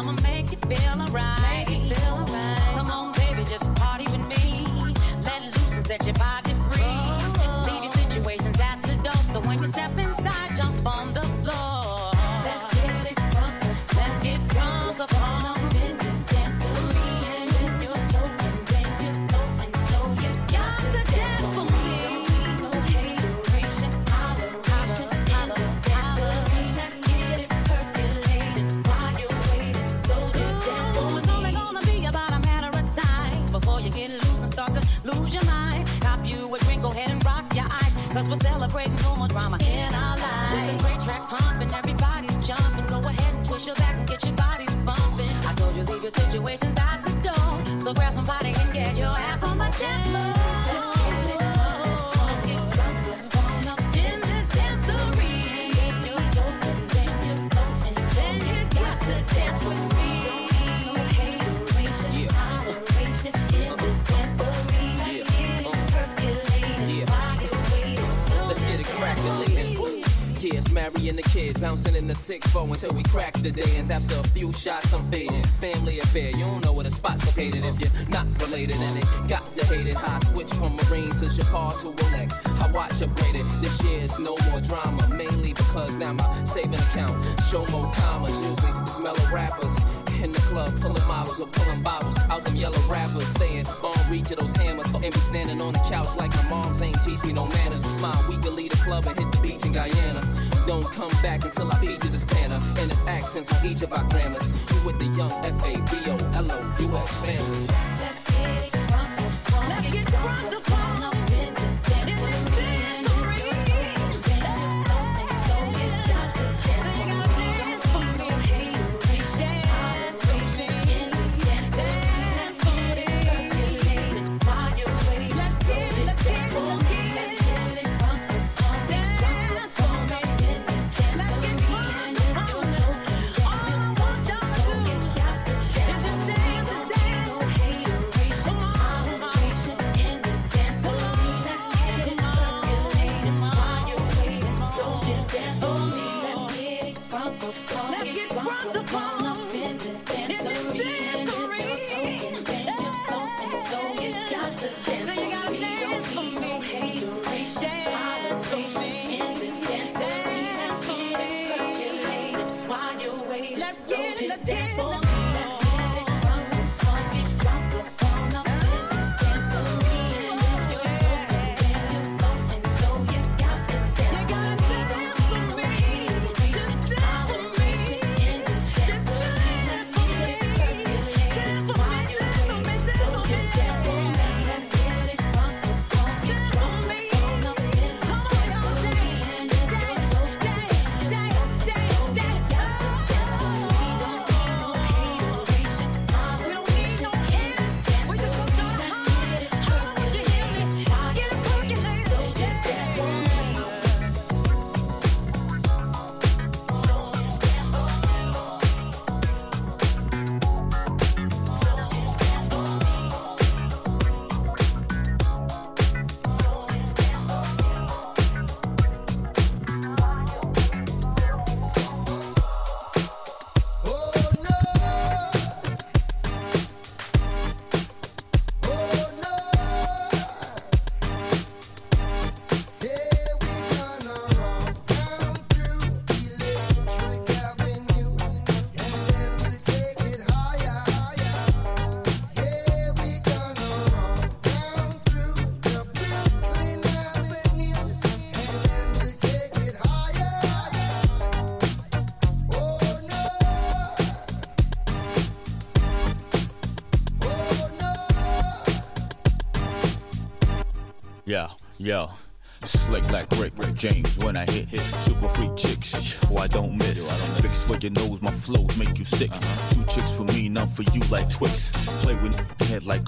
I'ma make you feel alright. Cause we're celebrating no more drama in our lives. With a great track pumping, everybody's jumping. Go ahead and twist your back and get your body bumping. I told you leave your situations at the door. So grab somebody and the kid bouncing in the six four until we crack the dance. After a few shots, I'm fading. Family affair, you don't know where the spot's located if you're not related. And it got the hated. I switch from Marine to Chapar to Rolex. I watch upgraded. This year it's no more drama, mainly because now my saving account show more commas. Usually it's mellow rappers. In the club, pulling models or pulling bottles out them yellow rappers, staying on reach of those hammers, and be standing on the couch like my moms ain't teach me no manners. Mom, we can leave the club and hit the beach in Guyana. Don't come back until our features is tanner, and it's accents on each of our grammars. You with the young F A B O L O U S family. Let's get it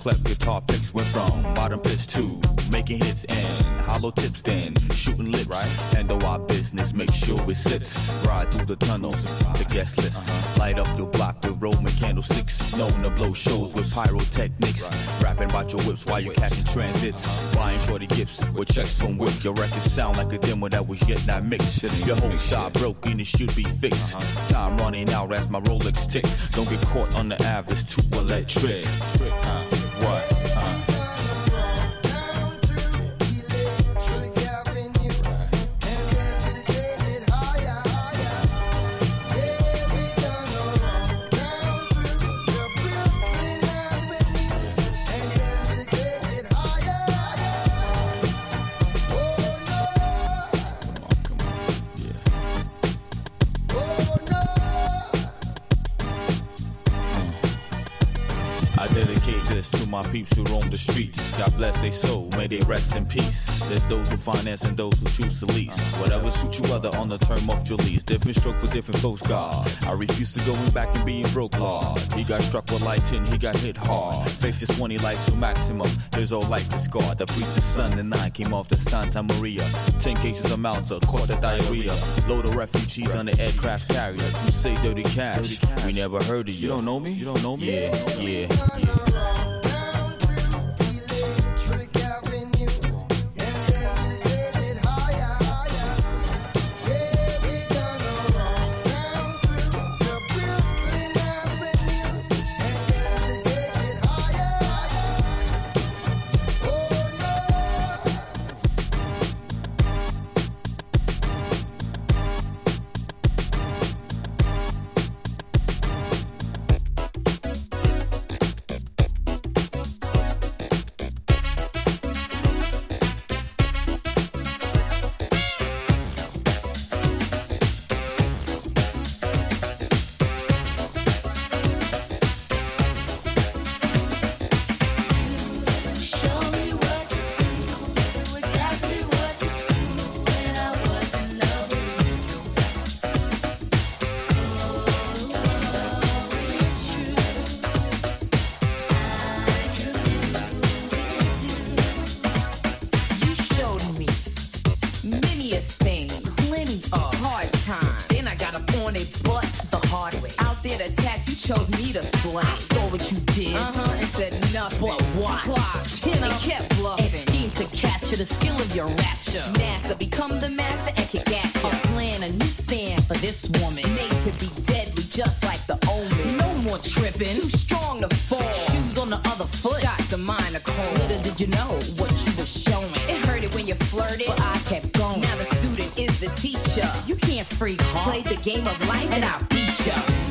head like clef guitar picks. Went from bottom pitch to making hits and hollow tips, then shooting lips. Right. Handle our business, make sure it sits. Ride through the tunnels, the guest list. Light up your block with Roman candlesticks. Known to blow shows with pyrotechnics. Rapping about your whips while you're catching transits. Buying shorty gifts with checks from whips. mix. Your record sound like a demo that was yet not mixed. Your whole shot broke and it should be fixed. Time running out as my Rolex tick. Don't get caught on the average, too electric. Uh, rest in peace. There's those who finance and those who choose to lease. Whatever suits you other on the term of your lease. Different stroke for different folks, God. I refuse to going back and being broke, Lord. He got struck with lightning, he got hit hard. Faces 20 life to maximum. His whole life is scarred. The preacher's son and I came off the Santa Maria. Ten cases of Malta, caught diarrhea. Load of refugees on the aircraft carriers. Some say dirty cash. We never heard of you. You don't know me? You don't know me? Yeah, yeah, yeah. More tripping, too strong to fall. Shoes on the other foot, shots of mine are cold. Little did you know what you were showing. It hurted when you flirted, but I kept going. Now the student is the teacher. You can't freak, huh? Play the game of life and I'll beat ya.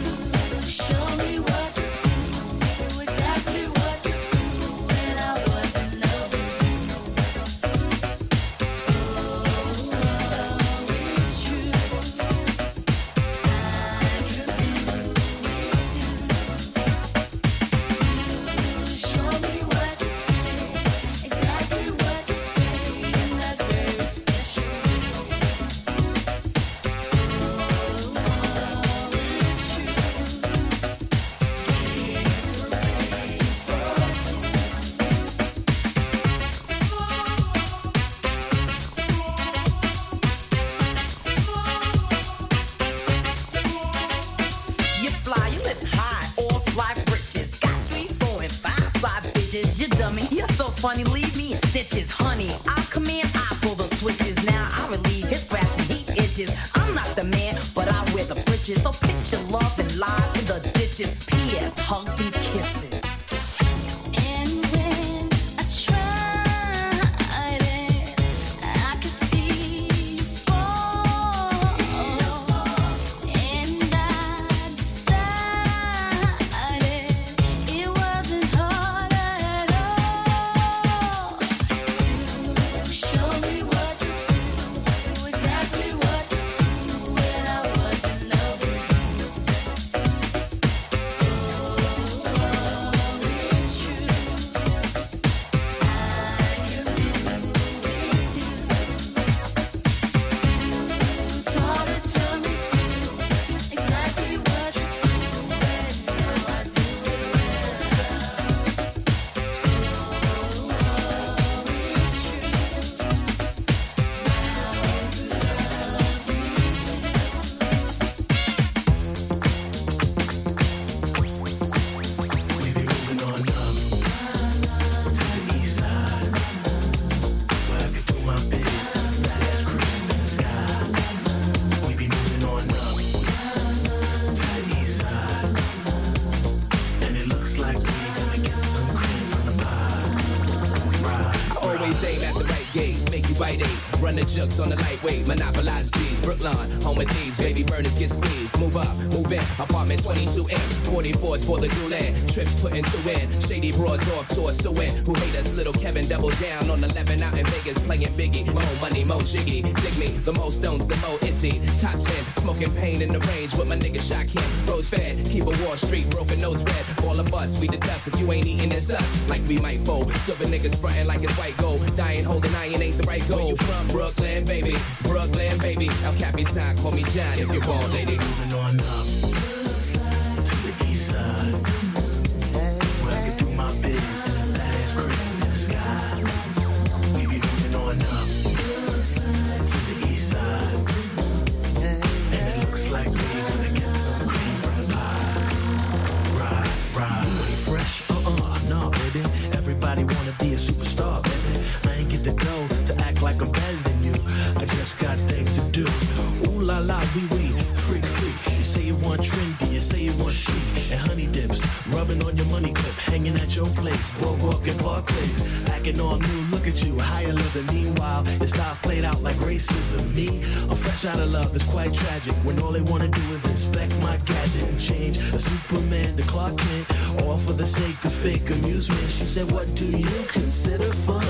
say you want chic and honey dips, rubbing on your money clip, hanging at your place, boardwalk and park place, acting all new. Look at you, higher living. Meanwhile, your style's played out like racism. Me, I'm fresh out of love. It's quite tragic when all they wanna do is inspect my gadget and change a Superman to Clark Kent, all for the sake of fake amusement. She said, What do you consider fun?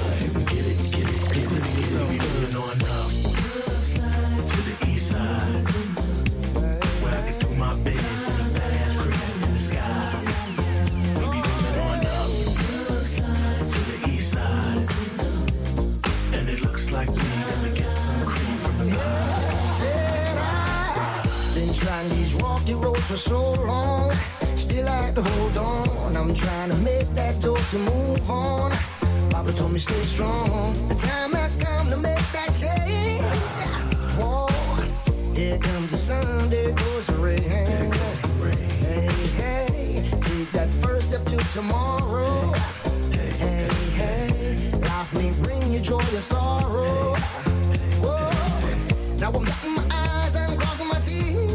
Get it, get it, get it, get it. for so long. Still had to hold on. I'm trying to make that door to move on. Papa told me stay strong. The time has come to make that change. Whoa, here comes the sun, there goes the rain. Hey, hey, take that first step to tomorrow. Hey, hey, life may bring you joy or sorrow. Whoa, now I'm dotting my eyes and crossing my teeth.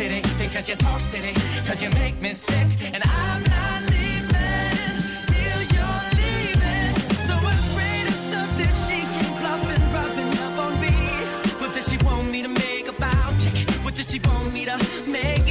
city because you talk city, cause you make me sick, and I'm not leaving till you're leaving. So afraid of something she and on me. What she want me to make about it? What does she want me to make?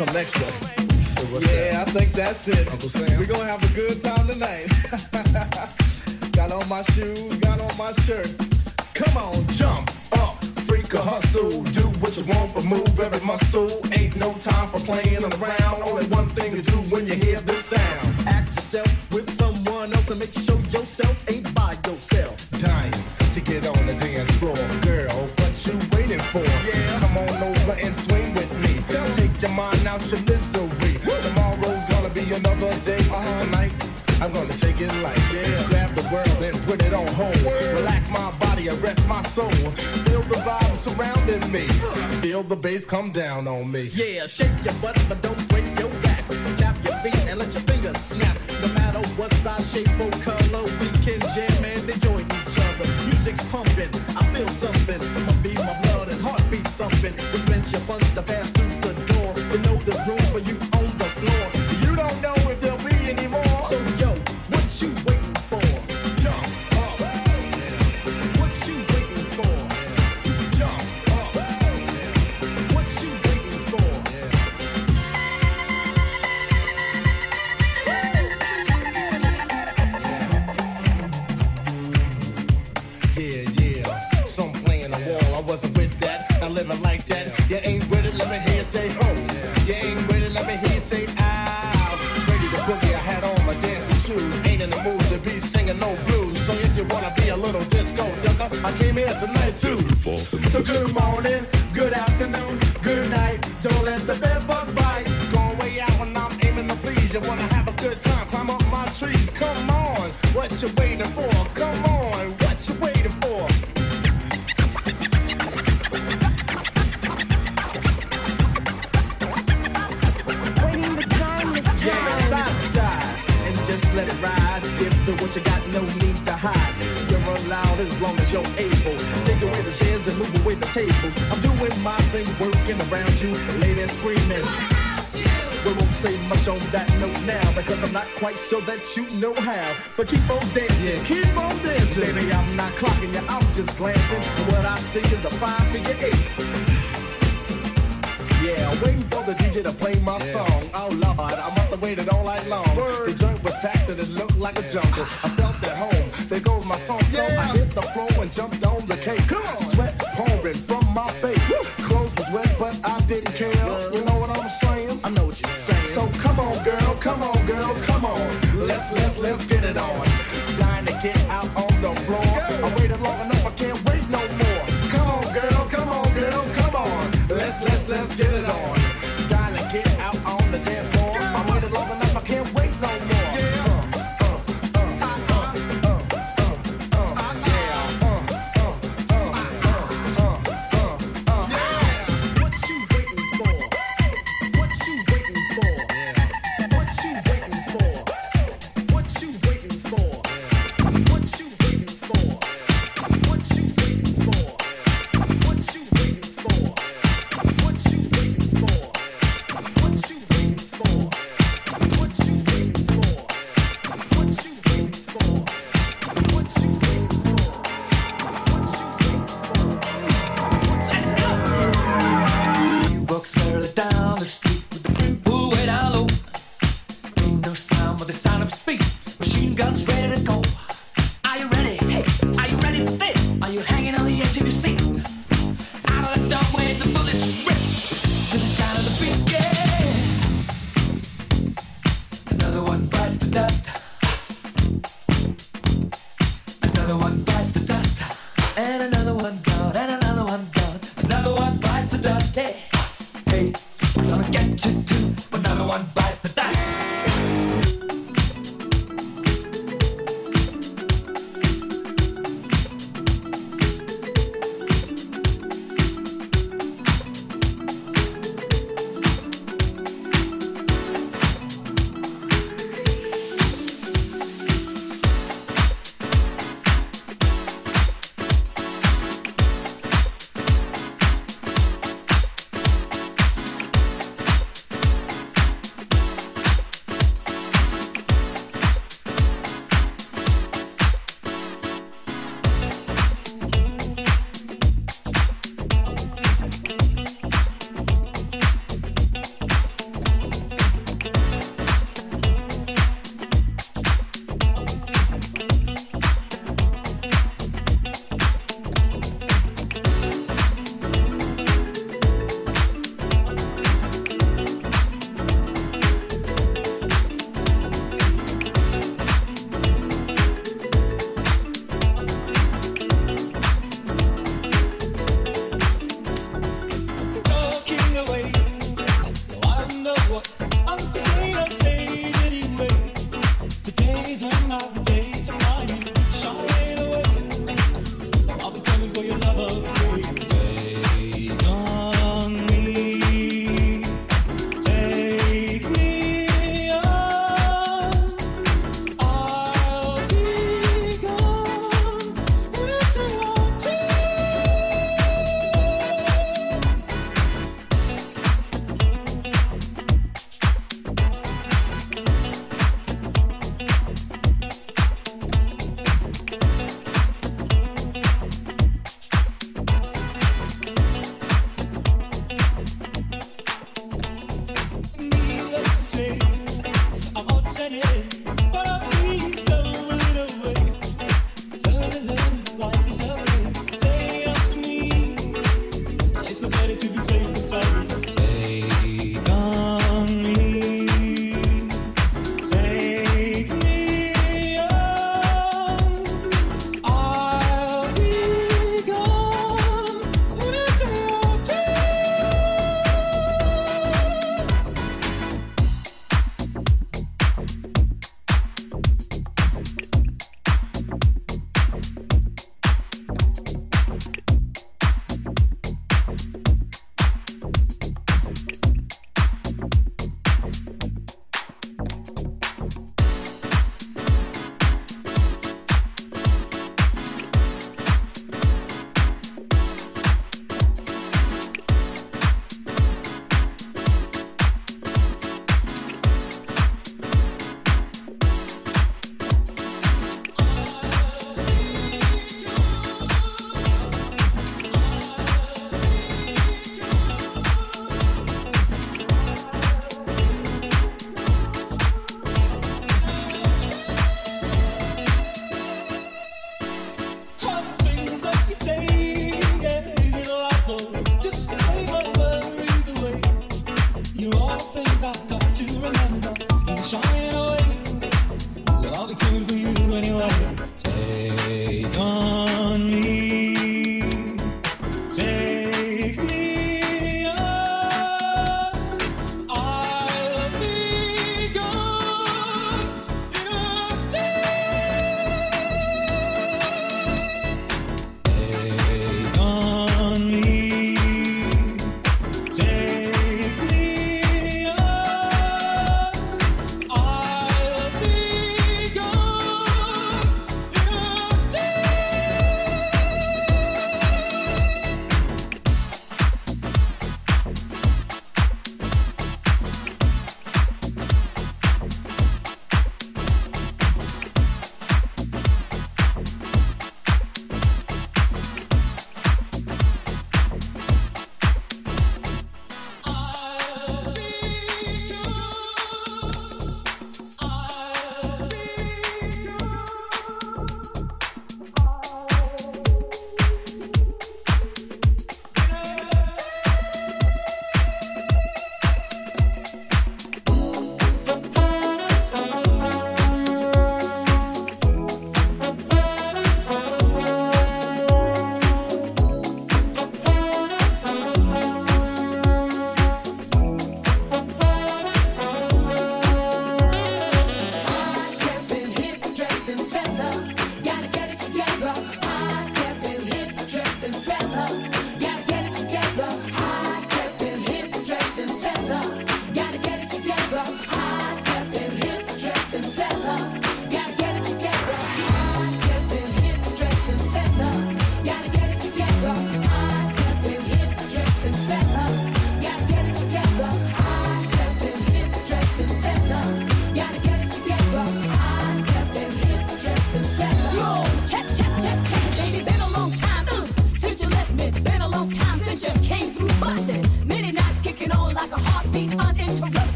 I'm in need of some extra. yeah, I think that's it. We're gonna have a good time tonight. got on my shoes, got on my shirt. Come on, jump up, freak a hustle. Do what you want, but move every muscle. Ain't no time for playing around. Only one thing to do when you hear this sound. Act yourself with someone else and make sure out your misery. Tomorrow's gonna be another day. Tonight, I'm gonna take it light. Yeah. Grab the world and put it on hold. Relax my body, arrest my soul. Feel the vibe surrounding me. Feel the bass come down on me. Yeah, shake your butt, but don't break your back. Tap your feet and let your fingers snap. No matter what size, shape, or color, we can jam and enjoy each other. Music's pumping, I feel something. My beat, my blood, and heartbeat thumping. Dispense your funds as long as you're able. Take away the chairs and move away the tables. I'm doing my thing, working around you, ladies screaming. We won't say much on that note now because I'm not quite sure that you know how. But keep on dancing, keep on dancing. Baby, I'm not clocking you, I'm just glancing. And what I see is a five figure eight. Yeah, waiting for the DJ to play my song. Oh Lord, I must have waited all night long. The joint was packed and it looked like a jungle. I felt at home. There goes my song, so I hit the floor and jumped on the cake. Sweat pouring from my face. Clothes was wet, but I didn't care. You know what I'm saying? I know what you're saying. So come on, girl, come on, girl, come on. Let's let's let's get it on. Dying to get out on the floor. Get it on.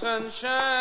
sunshine.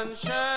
Sunshine